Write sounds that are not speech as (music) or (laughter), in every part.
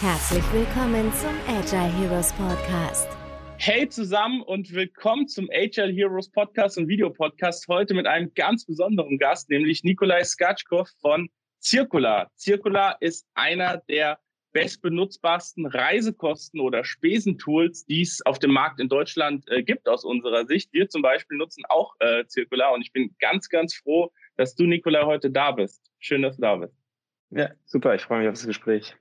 Herzlich willkommen zum Agile Heroes Podcast. Hey zusammen und willkommen zum Agile Heroes Podcast und Videopodcast. Heute mit einem ganz besonderen Gast, nämlich Nikolai Skatschkow von Circular. Circular ist einer der bestbenutzbarsten Reisekosten- oder Spesentools, die es auf dem Markt in Deutschland äh, gibt aus unserer Sicht. Wir zum Beispiel nutzen auch äh, Circular und ich bin ganz, ganz froh, dass du, Nikolai, heute da bist. Schön, dass du da bist. Ja, super. Ich freue mich auf das Gespräch.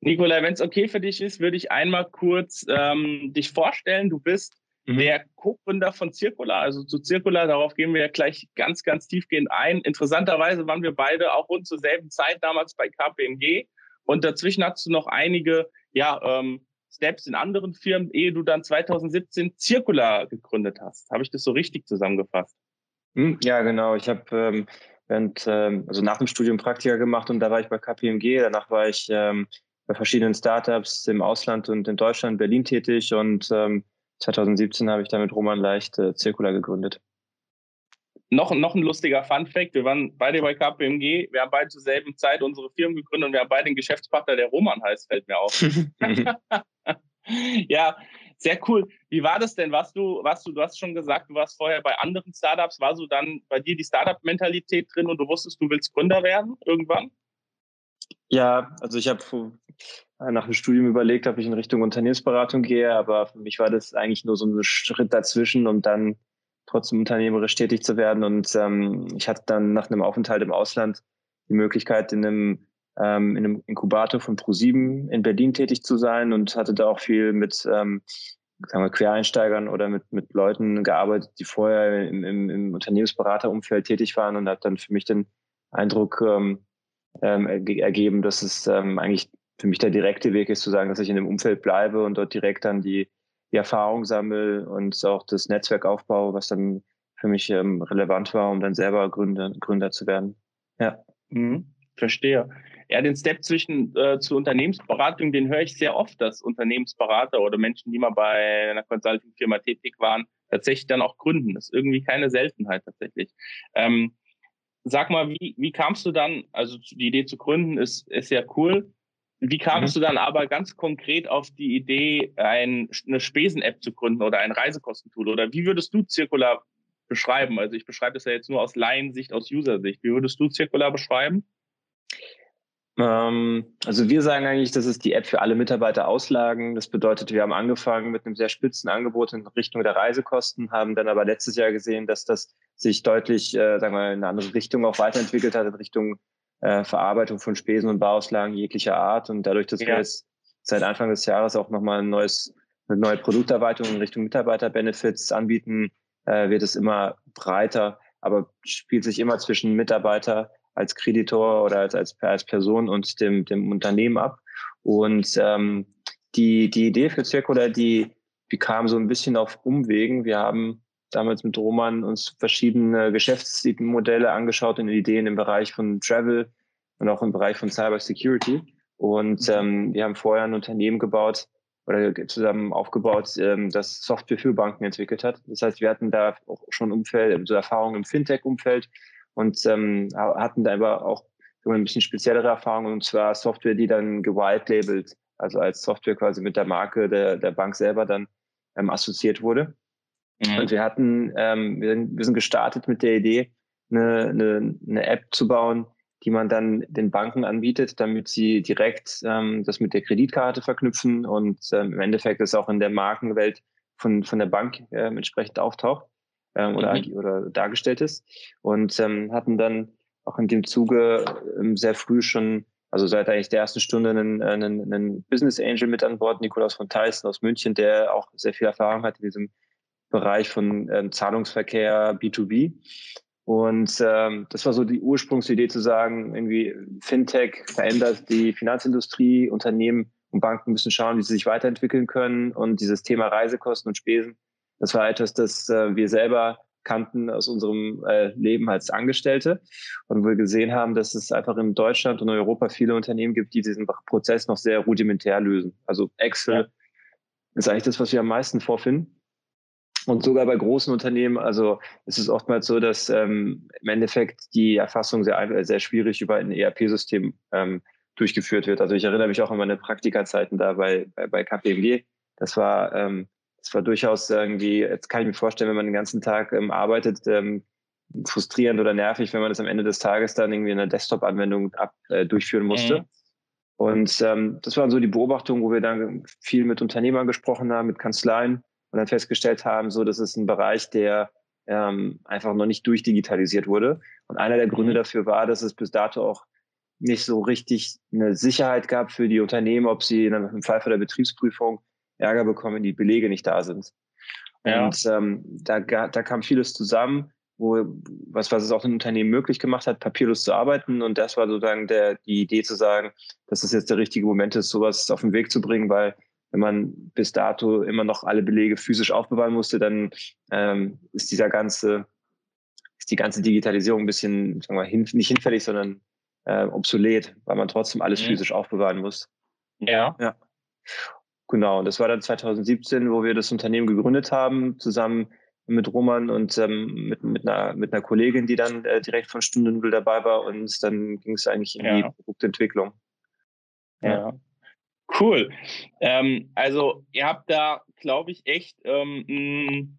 Nikolai, wenn es okay für dich ist, würde ich einmal kurz ähm, dich vorstellen. Du bist mhm. der Co-Gründer von Circular, also zu Circular, darauf gehen wir gleich ganz, ganz tiefgehend ein. Interessanterweise waren wir beide auch rund zur selben Zeit damals bei KPMG und dazwischen hast du noch einige ja, ähm, Steps in anderen Firmen, ehe du dann 2017 Circular gegründet hast. Habe ich das so richtig zusammengefasst? Hm, ja, genau. Ich habe ähm, während, ähm, also nach dem Studium Praktika gemacht und da war ich bei KPMG. Danach war ich ähm, bei verschiedenen Startups im Ausland und in Deutschland, Berlin tätig und ähm, 2017 habe ich dann mit Roman Leicht äh, Circular gegründet. Noch, noch ein lustiger Fun-Fact: Wir waren beide bei KPMG, wir haben beide zur selben Zeit unsere Firmen gegründet und wir haben beide einen Geschäftspartner, der Roman heißt, fällt mir auf. (laughs) (laughs) ja, sehr cool. Wie war das denn? Warst du, warst du, du hast schon gesagt, du warst vorher bei anderen Startups. War so dann bei dir die Startup-Mentalität drin und du wusstest, du willst Gründer werden irgendwann? Ja, also ich habe nach dem Studium überlegt, ob ich in Richtung Unternehmensberatung gehe, aber für mich war das eigentlich nur so ein Schritt dazwischen, um dann trotzdem unternehmerisch tätig zu werden. Und ähm, ich hatte dann nach einem Aufenthalt im Ausland die Möglichkeit, in einem, ähm, in einem Inkubator von Pro7 in Berlin tätig zu sein und hatte da auch viel mit ähm, sagen wir, Quereinsteigern oder mit, mit Leuten gearbeitet, die vorher im, im, im Unternehmensberaterumfeld tätig waren und hat dann für mich den Eindruck ähm, ähm, ergeben, dass es ähm, eigentlich für mich der direkte Weg ist, zu sagen, dass ich in dem Umfeld bleibe und dort direkt dann die, die Erfahrung sammle und auch das Netzwerk aufbaue, was dann für mich ähm, relevant war, um dann selber Gründer, Gründer zu werden. Ja. Mhm, verstehe. Ja, den Step zwischen äh, zur Unternehmensberatung, den höre ich sehr oft, dass Unternehmensberater oder Menschen, die mal bei einer Consulting-Firma tätig waren, tatsächlich dann auch gründen. Das ist irgendwie keine Seltenheit tatsächlich. Ähm, sag mal, wie, wie kamst du dann, also die Idee zu gründen ist, ist ja cool. Wie kamst mhm. du dann aber ganz konkret auf die Idee, ein, eine Spesen-App zu gründen oder ein Reisekostentool? Oder wie würdest du Circular beschreiben? Also ich beschreibe das ja jetzt nur aus Laiensicht, aus User-Sicht. Wie würdest du Circular beschreiben? Ähm, also wir sagen eigentlich, das ist die App für alle Mitarbeiter Auslagen. Das bedeutet, wir haben angefangen mit einem sehr spitzen Angebot in Richtung der Reisekosten, haben dann aber letztes Jahr gesehen, dass das sich deutlich, äh, sagen wir, in eine andere Richtung auch weiterentwickelt hat, in Richtung äh, Verarbeitung von Spesen und Bauauslagen jeglicher Art. Und dadurch, dass ja. wir jetzt seit Anfang des Jahres auch nochmal ein neues, eine neue Produkterweiterung in Richtung Mitarbeiterbenefits anbieten, äh, wird es immer breiter, aber spielt sich immer zwischen Mitarbeiter als Kreditor oder als, als, als Person und dem, dem Unternehmen ab. Und ähm, die, die Idee für Circular, die, die kam so ein bisschen auf Umwegen. Wir haben damals mit Roman uns verschiedene Geschäftsmodelle angeschaut und Ideen im Bereich von Travel und auch im Bereich von Cyber Security. Und mhm. ähm, wir haben vorher ein Unternehmen gebaut oder zusammen aufgebaut, ähm, das Software für Banken entwickelt hat. Das heißt, wir hatten da auch schon Umfeld, so Erfahrungen im Fintech-Umfeld und ähm, hatten da aber auch ein bisschen speziellere Erfahrungen und zwar Software, die dann gewhite-labelt, also als Software quasi mit der Marke der, der Bank selber dann ähm, assoziiert wurde. Mhm. Und wir hatten, ähm, wir, sind, wir sind gestartet mit der Idee, eine, eine, eine App zu bauen, die man dann den Banken anbietet, damit sie direkt ähm, das mit der Kreditkarte verknüpfen und ähm, im Endeffekt das auch in der Markenwelt von, von der Bank äh, entsprechend auftaucht ähm, oder, mhm. oder dargestellt ist. Und ähm, hatten dann auch in dem Zuge ähm, sehr früh schon, also seit eigentlich der ersten Stunde, einen, einen, einen Business Angel mit an Bord, Nikolaus von Tyson aus München, der auch sehr viel Erfahrung hat in diesem Bereich von ähm, Zahlungsverkehr B2B. Und ähm, das war so die Ursprungsidee zu sagen, irgendwie Fintech verändert die Finanzindustrie, Unternehmen und Banken müssen schauen, wie sie sich weiterentwickeln können. Und dieses Thema Reisekosten und Spesen das war etwas, das äh, wir selber kannten aus unserem äh, Leben als Angestellte und wir gesehen haben, dass es einfach in Deutschland und Europa viele Unternehmen gibt, die diesen Prozess noch sehr rudimentär lösen. Also Excel ja. ist eigentlich das, was wir am meisten vorfinden. Und sogar bei großen Unternehmen, also es ist oftmals so, dass ähm, im Endeffekt die Erfassung sehr, sehr schwierig über ein ERP-System ähm, durchgeführt wird. Also ich erinnere mich auch an meine Praktikazeiten da bei, bei, bei KPMG. Das war, ähm, das war durchaus irgendwie, jetzt kann ich mir vorstellen, wenn man den ganzen Tag ähm, arbeitet, ähm, frustrierend oder nervig, wenn man das am Ende des Tages dann irgendwie in einer Desktop-Anwendung ab, äh, durchführen musste. Mhm. Und ähm, das waren so die Beobachtungen, wo wir dann viel mit Unternehmern gesprochen haben, mit Kanzleien und dann festgestellt haben, so das ist ein Bereich, der ähm, einfach noch nicht durchdigitalisiert wurde. Und einer der Gründe mhm. dafür war, dass es bis dato auch nicht so richtig eine Sicherheit gab für die Unternehmen, ob sie im Fall der Betriebsprüfung Ärger bekommen, wenn die Belege nicht da sind. Ja. Und ähm, da, da kam vieles zusammen, wo, was, was es auch den Unternehmen möglich gemacht hat, papierlos zu arbeiten. Und das war sozusagen der, die Idee zu sagen, dass es jetzt der richtige Moment ist, sowas auf den Weg zu bringen, weil wenn man bis dato immer noch alle Belege physisch aufbewahren musste, dann ähm, ist dieser ganze, ist die ganze Digitalisierung ein bisschen, sagen wir, hin, nicht hinfällig, sondern äh, obsolet, weil man trotzdem alles mhm. physisch aufbewahren muss. Ja. ja. Genau, und das war dann 2017, wo wir das Unternehmen gegründet haben, zusammen mit Roman und ähm, mit, mit, einer, mit einer Kollegin, die dann äh, direkt von Stunde Null dabei war. Und dann ging es eigentlich in ja. die Produktentwicklung. Ja. ja. Cool. Ähm, also ihr habt da, glaube ich, echt ähm,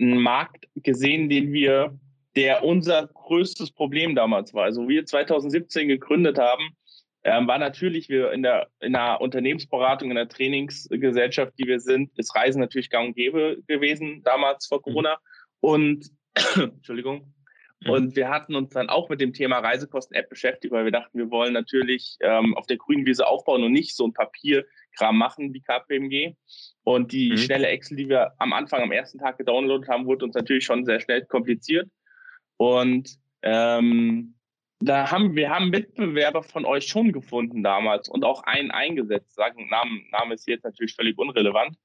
einen Markt gesehen, den wir, der unser größtes Problem damals war. Also wir 2017 gegründet haben, ähm, war natürlich wir in der in der Unternehmensberatung, in der Trainingsgesellschaft, die wir sind, ist Reisen natürlich gang und gäbe gewesen damals vor mhm. Corona. Und (coughs) Entschuldigung. Mhm. Und wir hatten uns dann auch mit dem Thema Reisekosten-App beschäftigt, weil wir dachten, wir wollen natürlich ähm, auf der grünen Wiese aufbauen und nicht so ein Papierkram machen wie KPMG. Und die mhm. schnelle Excel, die wir am Anfang, am ersten Tag gedownloadet haben, wurde uns natürlich schon sehr schnell kompliziert. Und ähm, da haben wir haben Mitbewerber von euch schon gefunden damals und auch einen eingesetzt. Sagen Namen, Name ist jetzt natürlich völlig unrelevant.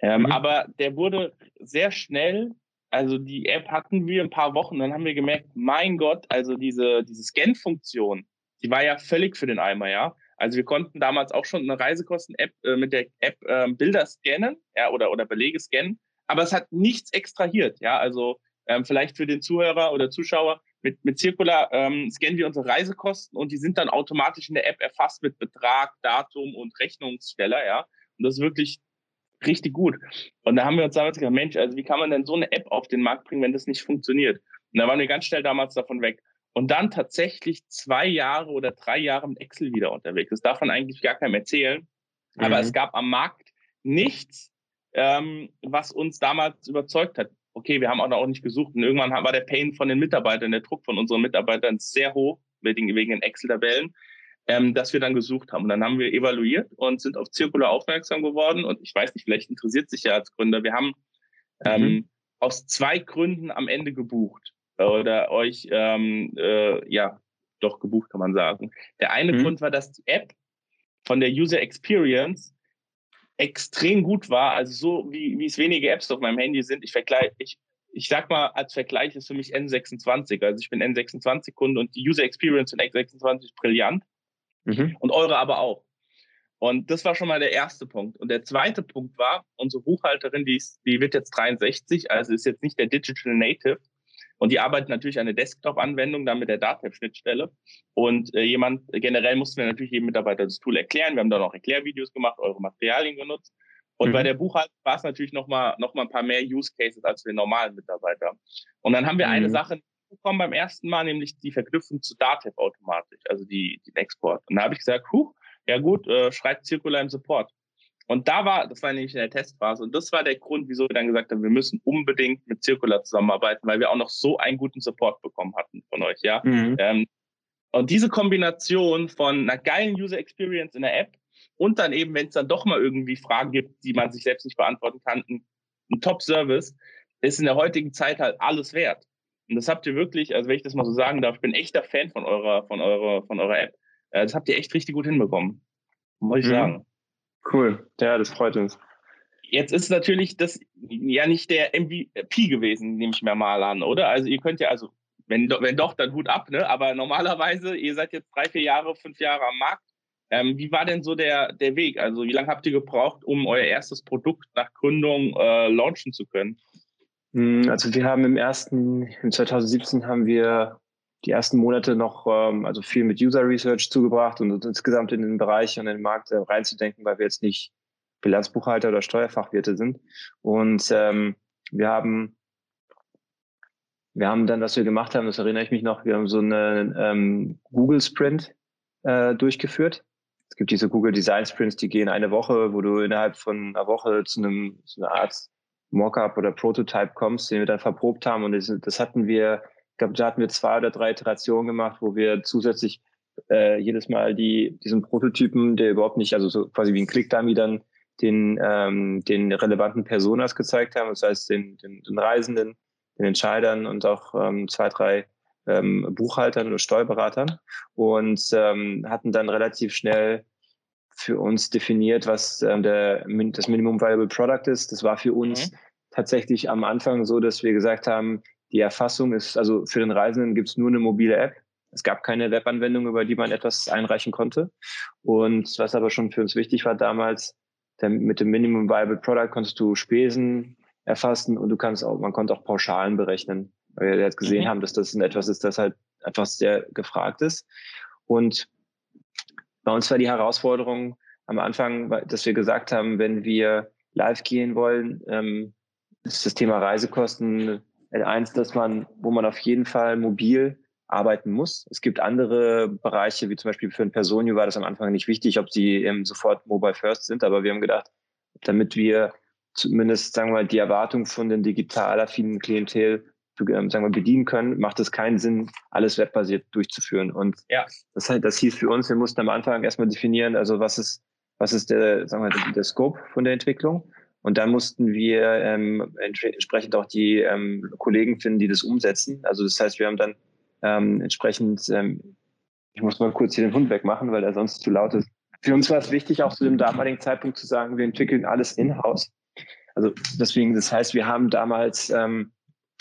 Ähm, mhm. Aber der wurde sehr schnell also die App hatten wir ein paar Wochen, dann haben wir gemerkt, mein Gott, also diese, diese Scan-Funktion, die war ja völlig für den Eimer, ja. Also wir konnten damals auch schon eine Reisekosten-App äh, mit der App äh, Bilder scannen, ja, oder, oder Belege scannen, aber es hat nichts extrahiert, ja. Also ähm, vielleicht für den Zuhörer oder Zuschauer, mit, mit Circular ähm, scannen wir unsere Reisekosten und die sind dann automatisch in der App erfasst mit Betrag, Datum und Rechnungssteller, ja. Und das ist wirklich richtig gut. Und da haben wir uns damals gesagt, Mensch, also wie kann man denn so eine App auf den Markt bringen, wenn das nicht funktioniert? Und da waren wir ganz schnell damals davon weg. Und dann tatsächlich zwei Jahre oder drei Jahre mit Excel wieder unterwegs. Das darf man eigentlich gar keinem erzählen. Mhm. Aber es gab am Markt nichts, ähm, was uns damals überzeugt hat. Okay, wir haben auch noch nicht gesucht. Und irgendwann war der Pain von den Mitarbeitern, der Druck von unseren Mitarbeitern sehr hoch wegen, wegen den Excel-Tabellen ähm, das wir dann gesucht haben. Und dann haben wir evaluiert und sind auf Circular aufmerksam geworden. Und ich weiß nicht, vielleicht interessiert sich ja als Gründer. Wir haben ähm, mhm. aus zwei Gründen am Ende gebucht oder euch ähm, äh, ja doch gebucht, kann man sagen. Der eine mhm. Grund war, dass die App von der User Experience extrem gut war, also so wie, wie es wenige Apps auf meinem Handy sind. Ich vergleiche, ich, ich sag mal, als Vergleich ist für mich N26. Also ich bin N26-Kunde und die User Experience von N26 ist brillant. Mhm. Und eure aber auch. Und das war schon mal der erste Punkt. Und der zweite Punkt war, unsere Buchhalterin, die, ist, die wird jetzt 63, also ist jetzt nicht der Digital Native. Und die arbeitet natürlich an der Desktop-Anwendung, dann mit der Datev-Schnittstelle. Und äh, jemand, generell mussten wir natürlich jedem Mitarbeiter das Tool erklären. Wir haben da noch Erklärvideos gemacht, eure Materialien genutzt. Und mhm. bei der Buchhaltung war es natürlich noch mal, noch mal ein paar mehr Use Cases als für den normalen Mitarbeiter. Und dann haben wir mhm. eine Sache bekommen beim ersten Mal, nämlich die Verknüpfung zu Datev automatisch, also die, den Export. Und da habe ich gesagt, huh, ja gut, äh, schreibt Circular im Support. Und da war, das war nämlich in der Testphase, und das war der Grund, wieso wir dann gesagt haben, wir müssen unbedingt mit Circular zusammenarbeiten, weil wir auch noch so einen guten Support bekommen hatten von euch, ja. Mhm. Ähm, und diese Kombination von einer geilen User Experience in der App und dann eben, wenn es dann doch mal irgendwie Fragen gibt, die man sich selbst nicht beantworten kann, ein, ein Top-Service, ist in der heutigen Zeit halt alles wert. Und das habt ihr wirklich, also wenn ich das mal so sagen darf, ich bin echter Fan von eurer, von eurer, von eurer App. Äh, das habt ihr echt richtig gut hinbekommen. Muss ich mhm. sagen. Cool. Ja, das freut uns. Jetzt ist natürlich das ja nicht der MVP gewesen, nehme ich mir mal an, oder? Also ihr könnt ja, also wenn, wenn doch, dann Hut ab, ne? Aber normalerweise, ihr seid jetzt drei, vier Jahre, fünf Jahre am Markt. Ähm, wie war denn so der, der Weg? Also wie lange habt ihr gebraucht, um euer erstes Produkt nach Gründung äh, launchen zu können? Hm, also wir haben im ersten, in 2017 haben wir die ersten Monate noch ähm, also viel mit User Research zugebracht und uns insgesamt in den Bereich und in den Markt äh, reinzudenken, weil wir jetzt nicht Bilanzbuchhalter oder Steuerfachwirte sind. Und ähm, wir haben wir haben dann, was wir gemacht haben, das erinnere ich mich noch, wir haben so eine ähm, Google Sprint äh, durchgeführt. Es gibt diese Google Design Sprints, die gehen eine Woche, wo du innerhalb von einer Woche zu einem zu einer Art Mockup oder Prototype kommst, den wir dann verprobt haben. Und das, das hatten wir, glaube, da hatten wir zwei oder drei Iterationen gemacht, wo wir zusätzlich äh, jedes Mal die, diesen Prototypen, der überhaupt nicht, also so quasi wie ein Click-Dummy dann den, ähm, den relevanten Personas gezeigt haben, das heißt den, den, den Reisenden, den Entscheidern und auch ähm, zwei, drei ähm, Buchhaltern oder Steuerberatern und ähm, hatten dann relativ schnell für uns definiert, was ähm, der, das Minimum Viable Product ist. Das war für uns mhm. tatsächlich am Anfang so, dass wir gesagt haben, die Erfassung ist, also für den Reisenden gibt es nur eine mobile App. Es gab keine Webanwendung, über die man etwas einreichen konnte. Und was aber schon für uns wichtig war damals, mit dem Minimum Viable Product konntest du Spesen erfassen und du kannst auch, man konnte auch Pauschalen berechnen, weil wir jetzt gesehen mhm. haben, dass das etwas ist, das halt einfach sehr gefragt ist. Und bei uns war die Herausforderung am Anfang, dass wir gesagt haben, wenn wir live gehen wollen, ähm, ist das Thema Reisekosten eins, dass man, wo man auf jeden Fall mobil arbeiten muss. Es gibt andere Bereiche, wie zum Beispiel für ein Personio war das am Anfang nicht wichtig, ob sie ähm, sofort mobile first sind, aber wir haben gedacht, damit wir zumindest, sagen wir mal, die Erwartung von den digital affinen Klientel ähm, sagen wir, bedienen können, macht es keinen Sinn, alles webbasiert durchzuführen. Und ja. das, das hieß für uns, wir mussten am Anfang erstmal definieren, also was ist, was ist der, sagen wir, der Scope von der Entwicklung. Und dann mussten wir ähm, entsprechend auch die ähm, Kollegen finden, die das umsetzen. Also das heißt, wir haben dann ähm, entsprechend, ähm, ich muss mal kurz hier den Hund wegmachen, weil er sonst zu laut ist. Für uns war es wichtig, auch zu dem damaligen Zeitpunkt zu sagen, wir entwickeln alles in-house. Also deswegen, das heißt, wir haben damals ähm,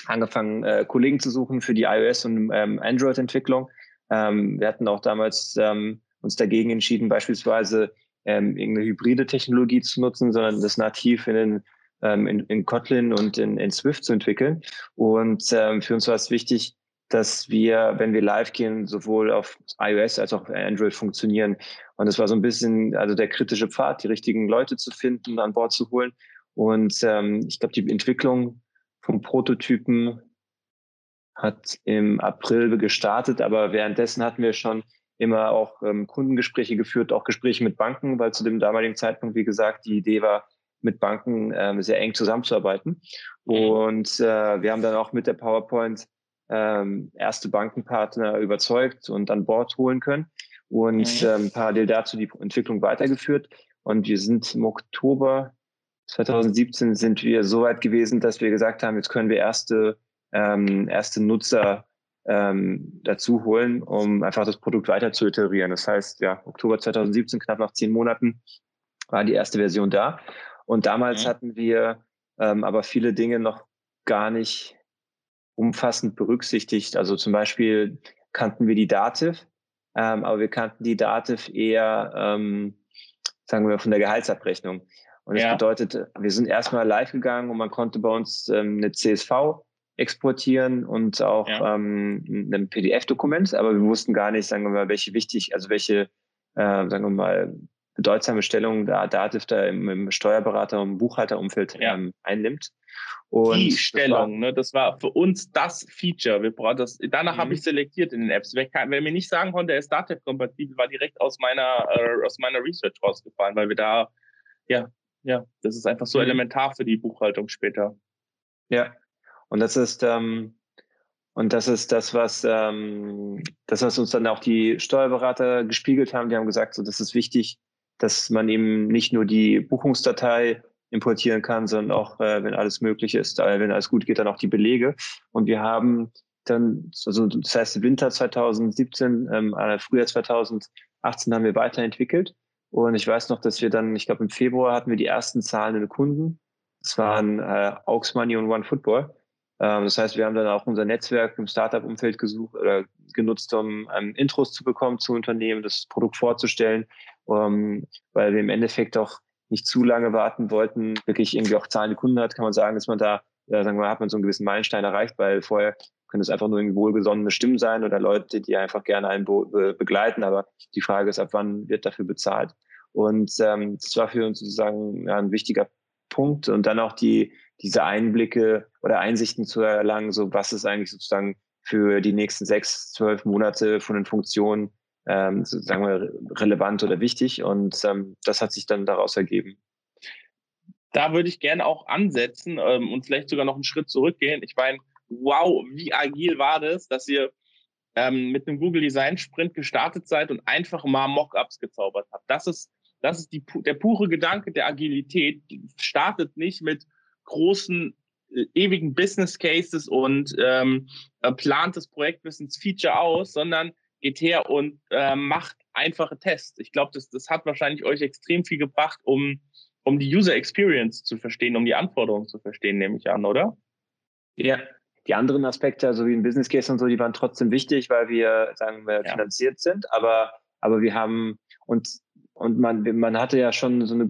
angefangen, äh, Kollegen zu suchen für die iOS- und ähm, Android-Entwicklung. Ähm, wir hatten auch damals ähm, uns dagegen entschieden, beispielsweise ähm, irgendeine hybride Technologie zu nutzen, sondern das nativ in, den, ähm, in, in Kotlin und in, in Swift zu entwickeln. Und ähm, für uns war es wichtig, dass wir, wenn wir live gehen, sowohl auf iOS als auch auf Android funktionieren. Und es war so ein bisschen, also der kritische Pfad, die richtigen Leute zu finden, an Bord zu holen. Und ähm, ich glaube, die Entwicklung vom Prototypen hat im April gestartet, aber währenddessen hatten wir schon immer auch ähm, Kundengespräche geführt, auch Gespräche mit Banken, weil zu dem damaligen Zeitpunkt, wie gesagt, die Idee war, mit Banken ähm, sehr eng zusammenzuarbeiten. Mhm. Und äh, wir haben dann auch mit der PowerPoint ähm, erste Bankenpartner überzeugt und an Bord holen können und mhm. ähm, parallel dazu die Entwicklung weitergeführt. Und wir sind im Oktober 2017 sind wir so weit gewesen, dass wir gesagt haben, jetzt können wir erste, ähm, erste Nutzer ähm, dazu holen, um einfach das Produkt weiter zu iterieren. Das heißt, ja, Oktober 2017, knapp nach zehn Monaten, war die erste Version da. Und damals mhm. hatten wir ähm, aber viele Dinge noch gar nicht umfassend berücksichtigt. Also zum Beispiel kannten wir die Dativ, ähm, aber wir kannten die Dativ eher, ähm, sagen wir, von der Gehaltsabrechnung. Und das ja. bedeutet, wir sind erstmal live gegangen und man konnte bei uns ähm, eine CSV exportieren und auch ja. ähm, ein PDF-Dokument, aber wir wussten gar nicht, sagen wir mal, welche wichtig, also welche, äh, sagen wir mal, bedeutsame Stellung da Dativ da im, im Steuerberater- und Buchhalterumfeld ja. ähm, einnimmt. Und die Stellung, das war, ne, das war für uns das Feature. Wir brauchen das, danach mhm. habe ich selektiert in den Apps. Wer, kann, wer mir nicht sagen konnte, er ist Dativ-kompatibel, war direkt aus meiner, äh, aus meiner Research rausgefallen, weil wir da ja ja, das ist einfach so mhm. elementar für die Buchhaltung später. Ja, und das ist ähm, und das ist das, was ähm, das, was uns dann auch die Steuerberater gespiegelt haben. Die haben gesagt, so das ist wichtig, dass man eben nicht nur die Buchungsdatei importieren kann, sondern auch, äh, wenn alles möglich ist, äh, wenn alles gut geht, dann auch die Belege. Und wir haben dann, also das heißt Winter 2017, ähm, äh, Frühjahr 2018 haben wir weiterentwickelt und ich weiß noch, dass wir dann, ich glaube im Februar hatten wir die ersten zahlenden Kunden. Das waren äh, Aux Money und One Football. Das heißt, wir haben dann auch unser Netzwerk im Startup-Umfeld gesucht oder genutzt, um ähm, Intros zu bekommen zu Unternehmen, das Produkt vorzustellen, ähm, weil wir im Endeffekt auch nicht zu lange warten wollten, wirklich irgendwie auch zahlende Kunden hat, kann man sagen, dass man da, sagen wir, hat man so einen gewissen Meilenstein erreicht, weil vorher können es einfach nur irgendwie wohlgesonnene Stimmen sein oder Leute, die einfach gerne einen be begleiten. Aber die Frage ist, ab wann wird dafür bezahlt? Und ähm, das war für uns sozusagen ja, ein wichtiger Punkt. Und dann auch die, diese Einblicke oder Einsichten zu erlangen, so was ist eigentlich sozusagen für die nächsten sechs, zwölf Monate von den Funktionen ähm, sagen wir, relevant oder wichtig. Und ähm, das hat sich dann daraus ergeben. Da würde ich gerne auch ansetzen ähm, und vielleicht sogar noch einen Schritt zurückgehen. Ich meine, wow, wie agil war das, dass ihr ähm, mit einem Google Design Sprint gestartet seid und einfach mal Mockups gezaubert habt. Das ist, das ist die, der pure Gedanke der Agilität. Startet nicht mit großen äh, ewigen Business Cases und ähm, äh, plant das Projektwissens Feature aus, sondern geht her und äh, macht einfache Tests. Ich glaube, das, das hat wahrscheinlich euch extrem viel gebracht, um, um die User Experience zu verstehen, um die Anforderungen zu verstehen, nehme ich an, oder? Ja, die anderen Aspekte, also wie ein Business Case und so, die waren trotzdem wichtig, weil wir, sagen wir, ja. finanziert sind. Aber, aber wir haben und und man, man hatte ja schon so eine,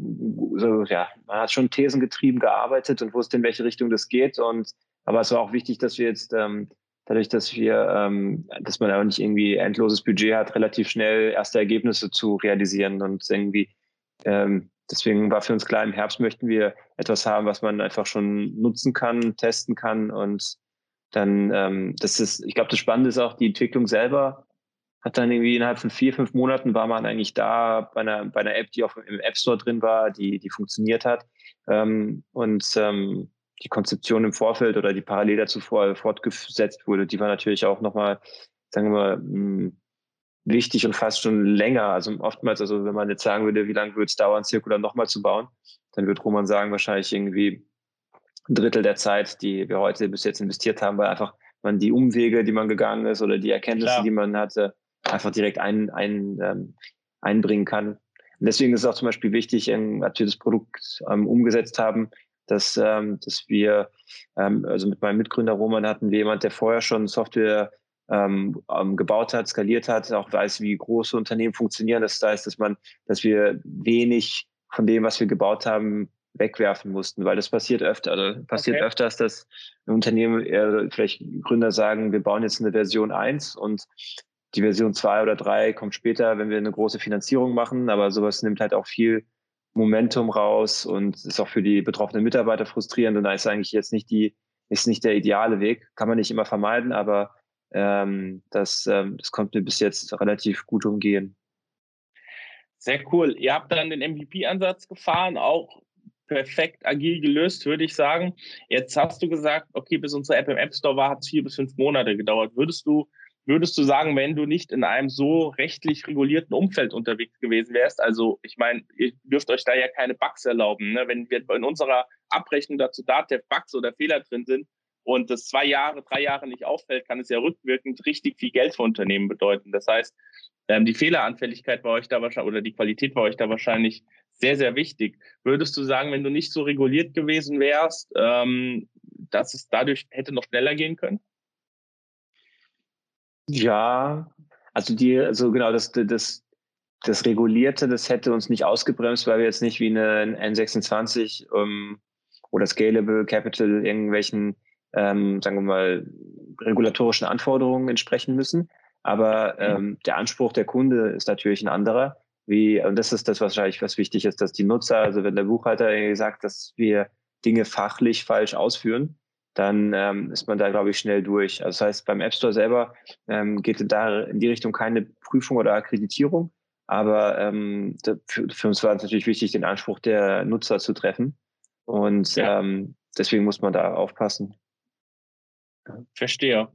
so, ja, man hat schon Thesen getrieben gearbeitet und wusste, in welche Richtung das geht. Und aber es war auch wichtig, dass wir jetzt ähm, dadurch, dass wir, ähm, dass man auch nicht irgendwie endloses Budget hat, relativ schnell erste Ergebnisse zu realisieren und irgendwie ähm, deswegen war für uns klar, im Herbst möchten wir etwas haben, was man einfach schon nutzen kann, testen kann und dann, ähm, das ist, ich glaube, das Spannende ist auch die Entwicklung selber. Hat dann irgendwie innerhalb von vier, fünf Monaten war man eigentlich da bei einer, bei einer App, die auch im App Store drin war, die, die funktioniert hat. Ähm, und ähm, die Konzeption im Vorfeld oder die parallel dazu fortgesetzt wurde, die war natürlich auch nochmal, sagen wir mal, hm, wichtig und fast schon länger. Also oftmals, also wenn man jetzt sagen würde, wie lange würde es dauern, Zirkular nochmal zu bauen, dann würde Roman sagen, wahrscheinlich irgendwie ein Drittel der Zeit, die wir heute bis jetzt investiert haben, weil einfach man die Umwege, die man gegangen ist oder die Erkenntnisse, Klar. die man hatte, einfach direkt ein, ein, ähm, einbringen kann. Und deswegen ist es auch zum Beispiel wichtig, ähm, als wir das Produkt ähm, umgesetzt haben, dass, ähm, dass wir, ähm, also mit meinem Mitgründer Roman hatten wir jemand, der vorher schon Software ähm, ähm, gebaut hat, skaliert hat, auch weiß, wie große Unternehmen funktionieren. Das heißt, dass man, dass wir wenig von dem, was wir gebaut haben, wegwerfen mussten, weil das passiert öfter. Also passiert okay. öfters, dass Unternehmen, äh, vielleicht Gründer sagen, wir bauen jetzt eine Version 1 und die Version 2 oder 3 kommt später, wenn wir eine große Finanzierung machen, aber sowas nimmt halt auch viel Momentum raus und ist auch für die betroffenen Mitarbeiter frustrierend und da ist eigentlich jetzt nicht die, ist nicht der ideale Weg. Kann man nicht immer vermeiden, aber ähm, das, ähm, das konnte bis jetzt relativ gut umgehen. Sehr cool. Ihr habt dann den MVP-Ansatz gefahren, auch perfekt agil gelöst, würde ich sagen. Jetzt hast du gesagt, okay, bis unsere App im App Store war, hat es vier bis fünf Monate gedauert. Würdest du würdest du sagen, wenn du nicht in einem so rechtlich regulierten Umfeld unterwegs gewesen wärst, also ich meine, ihr dürft euch da ja keine Bugs erlauben, ne? wenn wir in unserer Abrechnung dazu Datev Bugs oder Fehler drin sind und das zwei Jahre, drei Jahre nicht auffällt, kann es ja rückwirkend richtig viel Geld für Unternehmen bedeuten. Das heißt, ähm, die Fehleranfälligkeit bei euch da wahrscheinlich oder die Qualität bei euch da wahrscheinlich sehr, sehr wichtig. Würdest du sagen, wenn du nicht so reguliert gewesen wärst, ähm, dass es dadurch hätte noch schneller gehen können? Ja, also die, also genau, das, das, das Regulierte, das hätte uns nicht ausgebremst, weil wir jetzt nicht wie eine N26 ähm, oder Scalable Capital irgendwelchen, ähm, sagen wir mal, regulatorischen Anforderungen entsprechen müssen. Aber ähm, der Anspruch der Kunde ist natürlich ein anderer. Wie, und das ist das wahrscheinlich, was wichtig ist, dass die Nutzer, also wenn der Buchhalter sagt, dass wir Dinge fachlich falsch ausführen, dann ähm, ist man da, glaube ich, schnell durch. Also das heißt, beim App Store selber ähm, geht da in die Richtung keine Prüfung oder Akkreditierung. Aber ähm, für, für, uns war es natürlich wichtig, den Anspruch der Nutzer zu treffen. Und ja. ähm, deswegen muss man da aufpassen. Verstehe.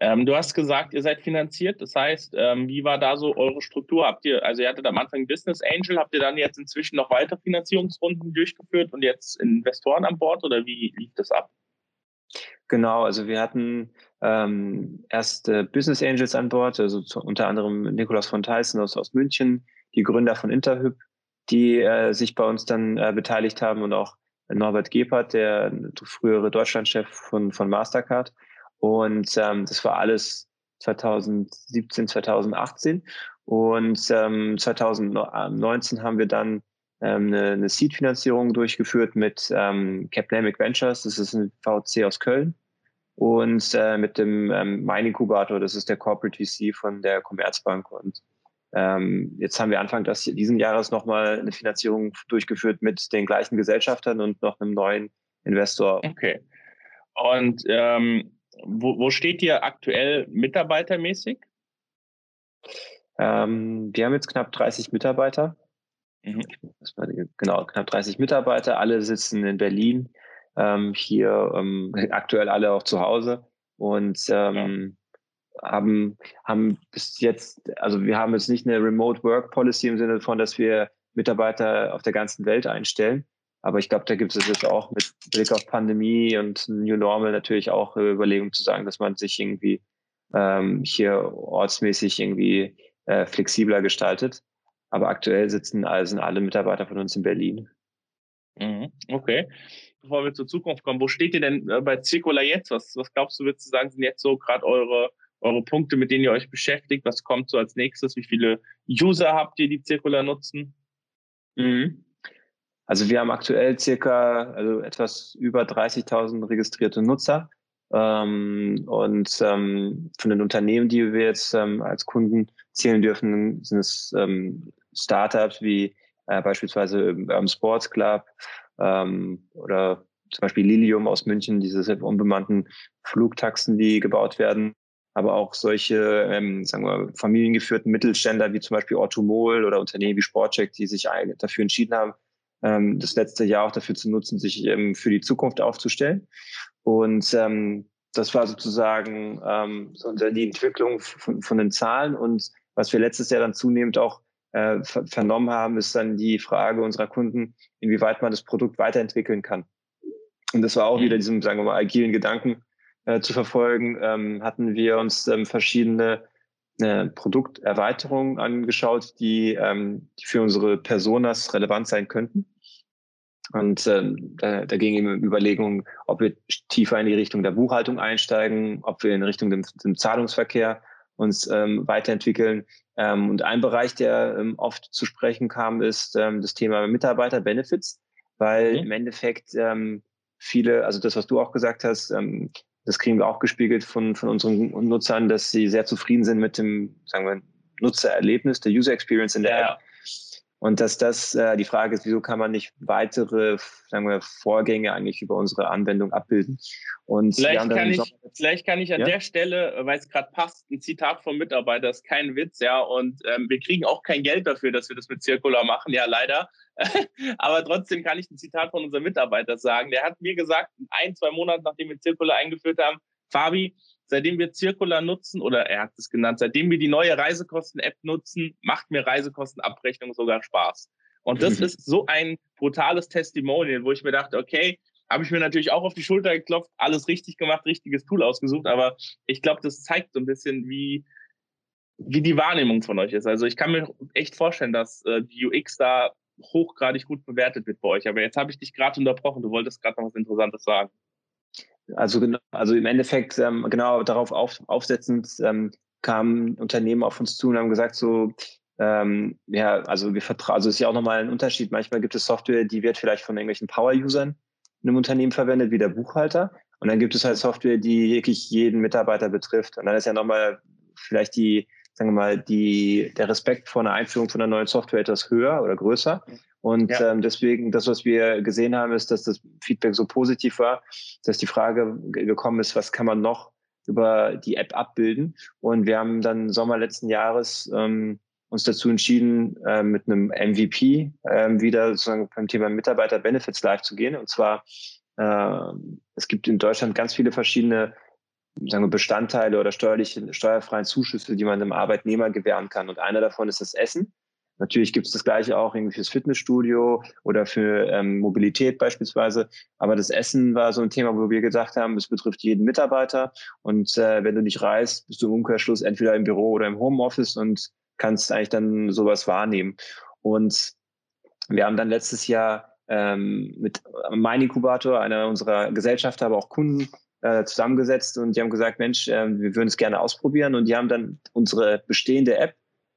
Ähm, du hast gesagt, ihr seid finanziert. Das heißt, ähm, wie war da so eure Struktur? Habt ihr, also ihr hattet am Anfang Business Angel, habt ihr dann jetzt inzwischen noch weitere Finanzierungsrunden durchgeführt und jetzt Investoren an Bord oder wie lief das ab? Genau, also wir hatten ähm, erst äh, Business Angels an Bord, also zu, unter anderem Nikolaus von Theissen aus, aus München, die Gründer von Interhyp, die äh, sich bei uns dann äh, beteiligt haben und auch Norbert Gebhardt, der frühere Deutschlandchef von, von Mastercard. Und ähm, das war alles 2017, 2018. Und ähm, 2019 haben wir dann ähm, eine, eine Seed-Finanzierung durchgeführt mit ähm, Capnamic Ventures. Das ist ein VC aus Köln. und äh, mit dem ähm, Mein Inkubator, das ist der Corporate VC von der Commerzbank. Und ähm, jetzt haben wir Anfang des, diesen Jahres nochmal eine Finanzierung durchgeführt mit den gleichen Gesellschaftern und noch einem neuen Investor. Okay. Und ähm, wo, wo steht ihr aktuell mitarbeitermäßig? Ähm, wir haben jetzt knapp 30 Mitarbeiter. Mhm. Genau, knapp 30 Mitarbeiter. Alle sitzen in Berlin. Ähm, hier ähm, (laughs) aktuell alle auch zu Hause und ähm, ja. haben haben bis jetzt, also wir haben jetzt nicht eine Remote Work Policy im Sinne von, dass wir Mitarbeiter auf der ganzen Welt einstellen. Aber ich glaube, da gibt es jetzt auch mit Blick auf Pandemie und New Normal natürlich auch Überlegungen zu sagen, dass man sich irgendwie ähm, hier ortsmäßig irgendwie äh, flexibler gestaltet. Aber aktuell sitzen also sind alle Mitarbeiter von uns in Berlin. Mhm, okay. Bevor wir zur Zukunft kommen, wo steht ihr denn äh, bei Circular jetzt? Was, was glaubst du, würdest du sagen, sind jetzt so gerade eure, eure Punkte, mit denen ihr euch beschäftigt? Was kommt so als nächstes? Wie viele User habt ihr, die Circular nutzen? Mhm. Also wir haben aktuell circa, also etwas über 30.000 registrierte Nutzer. Ähm, und ähm, von den Unternehmen, die wir jetzt ähm, als Kunden zählen dürfen, sind es ähm, Startups wie äh, beispielsweise Urban Sports Club ähm, oder zum Beispiel Lilium aus München, diese unbemannten Flugtaxen, die gebaut werden, aber auch solche, ähm, sagen wir, familiengeführten Mittelständler wie zum Beispiel Automol oder Unternehmen wie Sportcheck, die sich dafür entschieden haben, ähm, das letzte Jahr auch dafür zu nutzen, sich ähm, für die Zukunft aufzustellen. Und ähm, das war sozusagen ähm, so die Entwicklung von, von den Zahlen. Und was wir letztes Jahr dann zunehmend auch äh, ver vernommen haben, ist dann die Frage unserer Kunden, inwieweit man das Produkt weiterentwickeln kann. Und das war auch wieder mhm. diesem, sagen wir mal, agilen Gedanken äh, zu verfolgen. Ähm, hatten wir uns ähm, verschiedene äh, Produkterweiterungen angeschaut, die, ähm, die für unsere Personas relevant sein könnten. Und ähm, da, da ging eben Überlegungen, ob wir tiefer in die Richtung der Buchhaltung einsteigen, ob wir in Richtung dem, dem Zahlungsverkehr uns ähm, weiterentwickeln. Ähm, und ein Bereich, der ähm, oft zu sprechen kam, ist ähm, das Thema Mitarbeiter-Benefits, weil mhm. im Endeffekt ähm, viele, also das, was du auch gesagt hast, ähm, das kriegen wir auch gespiegelt von, von unseren Nutzern, dass sie sehr zufrieden sind mit dem, sagen wir, Nutzererlebnis, der User Experience in der ja. App. Und dass das äh, die Frage ist, wieso kann man nicht weitere, sagen wir, Vorgänge eigentlich über unsere Anwendung abbilden? Und vielleicht, kann ich, vielleicht kann ich an ja? der Stelle, weil es gerade passt, ein Zitat vom Mitarbeiter, das ist kein Witz, ja. Und ähm, wir kriegen auch kein Geld dafür, dass wir das mit Circular machen, ja, leider. (laughs) Aber trotzdem kann ich ein Zitat von unserem Mitarbeiter sagen. Der hat mir gesagt, ein, zwei Monate nachdem wir Circular eingeführt haben, Fabi, seitdem wir Circular nutzen, oder er hat es genannt, seitdem wir die neue Reisekosten-App nutzen, macht mir Reisekostenabrechnung sogar Spaß. Und das mhm. ist so ein brutales Testimonial, wo ich mir dachte, okay, habe ich mir natürlich auch auf die Schulter geklopft, alles richtig gemacht, richtiges Tool ausgesucht, aber ich glaube, das zeigt so ein bisschen, wie, wie die Wahrnehmung von euch ist. Also ich kann mir echt vorstellen, dass äh, die UX da hochgradig gut bewertet wird bei euch. Aber jetzt habe ich dich gerade unterbrochen. Du wolltest gerade noch was Interessantes sagen. Also, also im Endeffekt ähm, genau darauf auf, aufsetzend ähm, kamen Unternehmen auf uns zu und haben gesagt so, ähm, ja, also wir vertrauen, also ist ja auch nochmal ein Unterschied. Manchmal gibt es Software, die wird vielleicht von irgendwelchen Power-Usern in einem Unternehmen verwendet, wie der Buchhalter. Und dann gibt es halt Software, die wirklich jeden Mitarbeiter betrifft. Und dann ist ja nochmal vielleicht die, sagen wir mal, die, der Respekt vor einer Einführung von einer neuen Software etwas höher oder größer. Und ja. ähm, deswegen, das, was wir gesehen haben, ist, dass das Feedback so positiv war, dass die Frage gekommen ist, was kann man noch über die App abbilden? Und wir haben dann Sommer letzten Jahres ähm, uns dazu entschieden, äh, mit einem MVP äh, wieder sozusagen beim Thema Mitarbeiter Benefits live zu gehen. Und zwar, äh, es gibt in Deutschland ganz viele verschiedene sagen wir, Bestandteile oder steuerliche, steuerfreien Zuschüsse, die man dem Arbeitnehmer gewähren kann. Und einer davon ist das Essen. Natürlich gibt es das gleiche auch irgendwie fürs Fitnessstudio oder für ähm, Mobilität beispielsweise. Aber das Essen war so ein Thema, wo wir gesagt haben, es betrifft jeden Mitarbeiter. Und äh, wenn du nicht reist, bist du im Umkehrschluss entweder im Büro oder im Homeoffice und kannst eigentlich dann sowas wahrnehmen. Und wir haben dann letztes Jahr ähm, mit Mein Inkubator, einer unserer Gesellschafter, aber auch Kunden, äh, zusammengesetzt und die haben gesagt, Mensch, äh, wir würden es gerne ausprobieren. Und die haben dann unsere bestehende App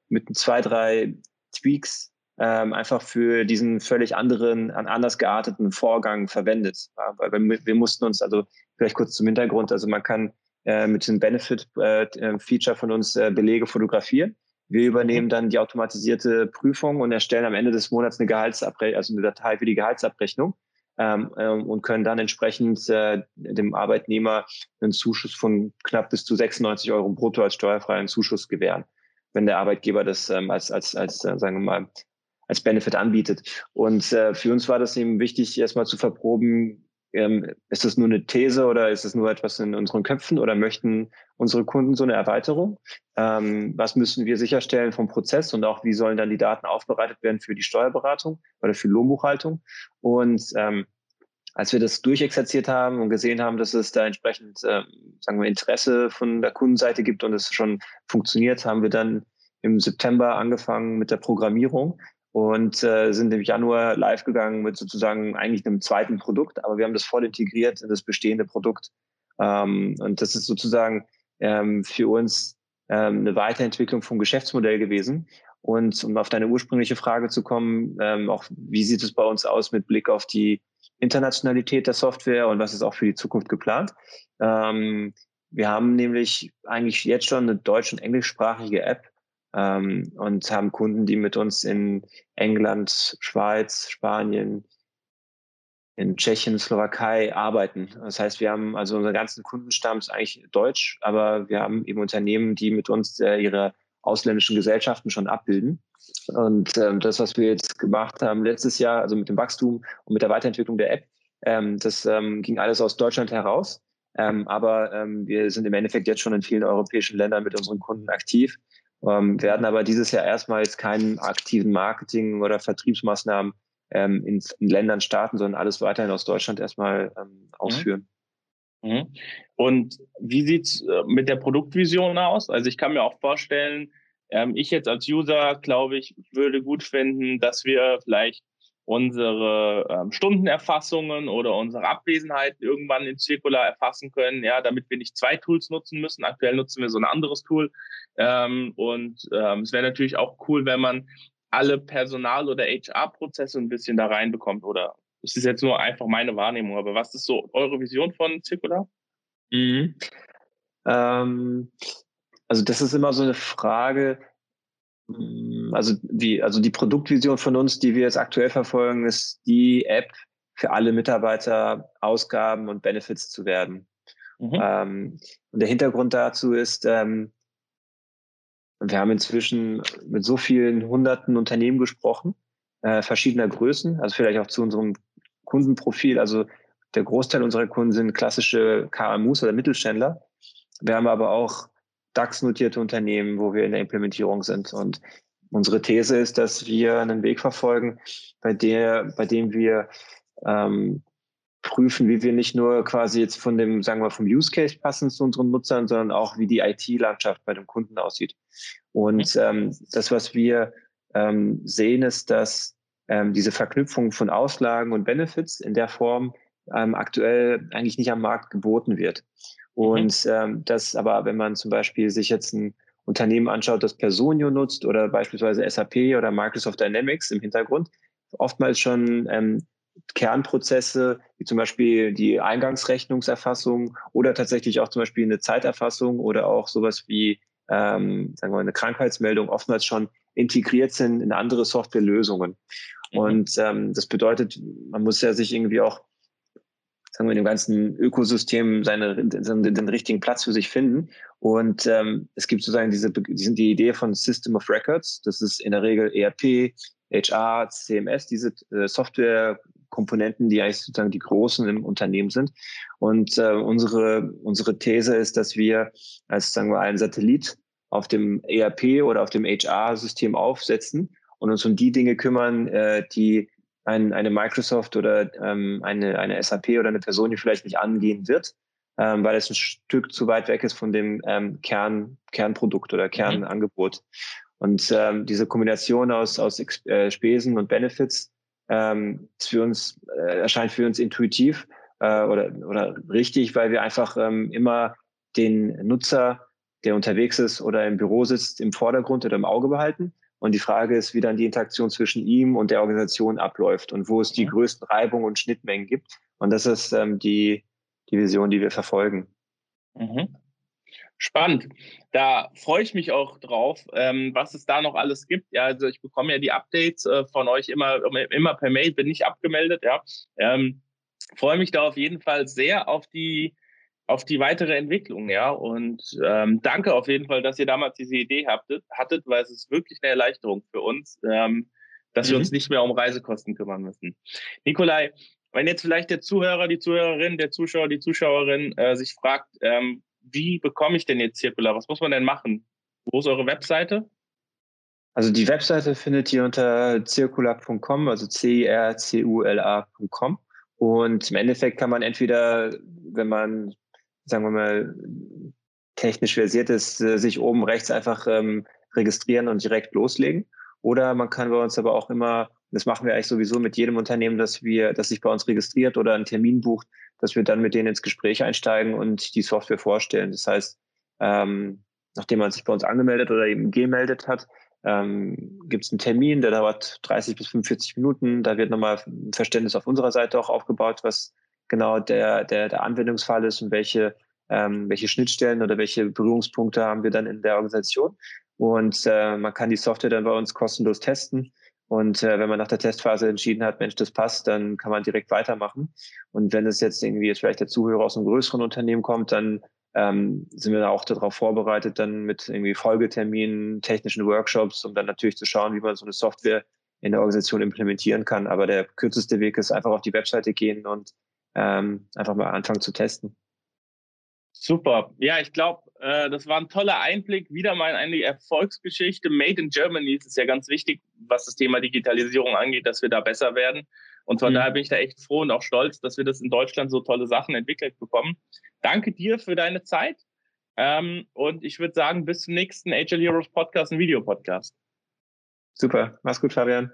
mit zwei, drei Tweaks ähm, einfach für diesen völlig anderen, anders gearteten Vorgang verwendet. Ja, weil wir, wir mussten uns, also vielleicht kurz zum Hintergrund, also man kann äh, mit dem Benefit-Feature äh, von uns äh, Belege fotografieren. Wir übernehmen mhm. dann die automatisierte Prüfung und erstellen am Ende des Monats eine Gehaltsabrechnung, also eine Datei für die Gehaltsabrechnung ähm, ähm, und können dann entsprechend äh, dem Arbeitnehmer einen Zuschuss von knapp bis zu 96 Euro brutto als steuerfreien Zuschuss gewähren, wenn der Arbeitgeber das ähm, als, als, als äh, sagen wir mal, als Benefit anbietet. Und äh, für uns war das eben wichtig, erstmal zu verproben, ähm, ist das nur eine These oder ist es nur etwas in unseren Köpfen oder möchten unsere Kunden so eine Erweiterung? Ähm, was müssen wir sicherstellen vom Prozess und auch wie sollen dann die Daten aufbereitet werden für die Steuerberatung oder für Lohnbuchhaltung? Und ähm, als wir das durchexerziert haben und gesehen haben, dass es da entsprechend, äh, sagen wir, Interesse von der Kundenseite gibt und es schon funktioniert, haben wir dann im September angefangen mit der Programmierung und äh, sind im Januar live gegangen mit sozusagen eigentlich einem zweiten Produkt, aber wir haben das voll integriert in das bestehende Produkt. Ähm, und das ist sozusagen ähm, für uns ähm, eine Weiterentwicklung vom Geschäftsmodell gewesen. Und um auf deine ursprüngliche Frage zu kommen, ähm, auch wie sieht es bei uns aus mit Blick auf die Internationalität der Software und was ist auch für die Zukunft geplant? Ähm, wir haben nämlich eigentlich jetzt schon eine deutsch- und englischsprachige App, ähm, und haben Kunden, die mit uns in England, Schweiz, Spanien, in Tschechien, Slowakei arbeiten. Das heißt, wir haben also unseren ganzen Kundenstamm ist eigentlich deutsch, aber wir haben eben Unternehmen, die mit uns äh, ihre ausländischen Gesellschaften schon abbilden. Und ähm, das, was wir jetzt gemacht haben letztes Jahr, also mit dem Wachstum und mit der Weiterentwicklung der App, ähm, das ähm, ging alles aus Deutschland heraus. Ähm, aber ähm, wir sind im Endeffekt jetzt schon in vielen europäischen Ländern mit unseren Kunden aktiv ähm, werden aber dieses Jahr erstmals keinen aktiven Marketing- oder Vertriebsmaßnahmen in, in, Ländern starten, sondern alles weiterhin aus Deutschland erstmal ähm, mhm. ausführen. Mhm. Und wie sieht's äh, mit der Produktvision aus? Also ich kann mir auch vorstellen, ähm, ich jetzt als User, glaube ich, würde gut finden, dass wir vielleicht unsere ähm, Stundenerfassungen oder unsere Abwesenheit irgendwann in Circular erfassen können, ja, damit wir nicht zwei Tools nutzen müssen. Aktuell nutzen wir so ein anderes Tool. Ähm, und ähm, es wäre natürlich auch cool, wenn man alle Personal- oder HR-Prozesse ein bisschen da reinbekommt. Oder es ist jetzt nur einfach meine Wahrnehmung, aber was ist so eure Vision von Circular? Mhm. Ähm, also das ist immer so eine Frage, Mm, also die, also die Produktvision von uns, die wir jetzt aktuell verfolgen, ist die App für alle Mitarbeiter Ausgaben und Benefits zu werden. Mhm. Ähm, und der Hintergrund dazu ist, ähm, wir haben inzwischen mit so vielen hunderten Unternehmen gesprochen, äh, verschiedener Größen, also vielleicht auch zu unserem Kundenprofil. Also der Großteil unserer Kunden sind klassische KMUs oder Mittelständler. Wir haben aber auch DAX-notierte Unternehmen, wo wir in der Implementierung sind. Und unsere These ist, dass wir einen Weg verfolgen, bei der, bei dem wir ähm, prüfen, wie wir nicht nur quasi jetzt von dem, sagen wir, vom Use Case passen zu unseren Nutzern, sondern auch, wie die IT-Landschaft bei dem Kunden aussieht. Und ähm, das, was wir ähm, sehen, ist, dass ähm, diese Verknüpfung von Auslagen und Benefits in der Form ähm, aktuell eigentlich nicht am Markt geboten wird. Mhm. Und mhm. ähm, das aber, wenn man zum Beispiel sich jetzt ein Unternehmen anschaut, das Personio nutzt oder beispielsweise SAP oder Microsoft Dynamics im Hintergrund, oftmals schon ähm, Kernprozesse, wie zum Beispiel die Eingangsrechnungserfassung oder tatsächlich auch zum Beispiel eine Zeiterfassung oder auch sowas wie ähm, sagen wir mal, eine Krankheitsmeldung oftmals schon integriert sind in andere Softwarelösungen. Mhm. Und ähm, das bedeutet, man muss ja sich irgendwie auch sagen wir, dem ganzen Ökosystem seine, den, richtigen Platz für sich finden. Und ähm, es gibt sozusagen diese, die Idee von System of Records. Das ist in der Regel ERP, HR, CMS, diese äh, Softwarekomponenten, die eigentlich sozusagen die großen im Unternehmen sind. Und äh, unsere, unsere These ist, dass wir als, sagen wir, einen Satellit auf dem ERP oder auf dem HR-System aufsetzen und uns um die Dinge kümmern, äh, die ein, eine Microsoft oder ähm, eine, eine SAP oder eine Person, die vielleicht nicht angehen wird, ähm, weil es ein Stück zu weit weg ist von dem ähm, Kern, Kernprodukt oder mhm. Kernangebot. Und ähm, diese Kombination aus, aus äh, Spesen und Benefits ähm, ist für uns, äh, erscheint für uns intuitiv äh, oder, oder richtig, weil wir einfach ähm, immer den Nutzer, der unterwegs ist oder im Büro sitzt, im Vordergrund oder im Auge behalten Und die Frage ist, wie dann die Interaktion zwischen ihm und der Organisation abläuft und wo es die mhm. größten Reibungen und Schnittmengen gibt. Und das ist ähm, die, die Vision, die wir verfolgen. Mhm. Spannend. Da freue ich mich auch drauf, ähm, was es da noch alles gibt. Ja, also ich bekomme ja die Updates äh, von euch immer, immer per Mail, bin nicht abgemeldet, ja. Ähm, freue mich da auf jeden Fall sehr auf die, auf die weitere Entwicklung, ja. Und ähm, danke auf jeden Fall, dass ihr damals diese Idee hattet, hattet weil es ist wirklich eine Erleichterung für uns, ähm, dass mhm. wir uns nicht mehr um Reisekosten kümmern müssen. Nikolai, wenn jetzt vielleicht der Zuhörer, die Zuhörerin, der Zuschauer, die Zuschauerin äh, sich fragt, ähm, wie bekomme ich denn jetzt Circular? Was muss man denn machen? Wo ist eure Webseite? Also die Webseite findet ihr unter circular.com, also C-R-C-U-L-A.com. Und im Endeffekt kann man entweder, wenn man, sagen wir mal, technisch versiert ist, äh, sich oben rechts einfach ähm, registrieren und direkt loslegen. Oder man kann bei uns aber auch immer, das machen wir eigentlich sowieso mit jedem Unternehmen, dass wir, dass sich bei uns registriert oder einen Termin bucht, dass wir dann mit denen ins Gespräch einsteigen und die Software vorstellen. Das heißt, ähm, nachdem man sich bei uns angemeldet oder eben gemeldet hat, ähm, gibt es einen Termin, der dauert 30 bis 45 Minuten. Da wird nochmal ein Verständnis auf unserer Seite auch aufgebaut, was genau der, der, der Anwendungsfall ist und welche, ähm, welche Schnittstellen oder welche Berührungspunkte haben wir dann in der Organisation. Und äh, man kann die Software dann bei uns kostenlos testen. Und äh, wenn man nach der Testphase entschieden hat, Mensch, das passt, dann kann man direkt weitermachen. Und wenn es jetzt irgendwie jetzt vielleicht der Zuhörer aus einem größeren Unternehmen kommt, dann ähm, sind wir da auch darauf vorbereitet, dann mit irgendwie Folgeterminen, technischen Workshops, um dann natürlich zu schauen, wie man so eine Software in der Organisation implementieren kann. Aber der kürzeste Weg ist einfach auf die Webseite gehen und ähm, einfach mal anfangen zu testen. Super. Ja, ich glaube, äh, das war ein toller Einblick. Wieder mal eine Erfolgsgeschichte. Made in Germany ist ja ganz wichtig, was das Thema Digitalisierung angeht, dass wir da besser werden. Und von mhm. daher bin ich da echt froh und auch stolz, dass wir das in Deutschland so tolle Sachen entwickelt bekommen. Danke dir für deine Zeit. Ähm, und ich würde sagen, bis zum nächsten Agile Heroes Podcast und Videopodcast. Super. Mach's gut, Fabian.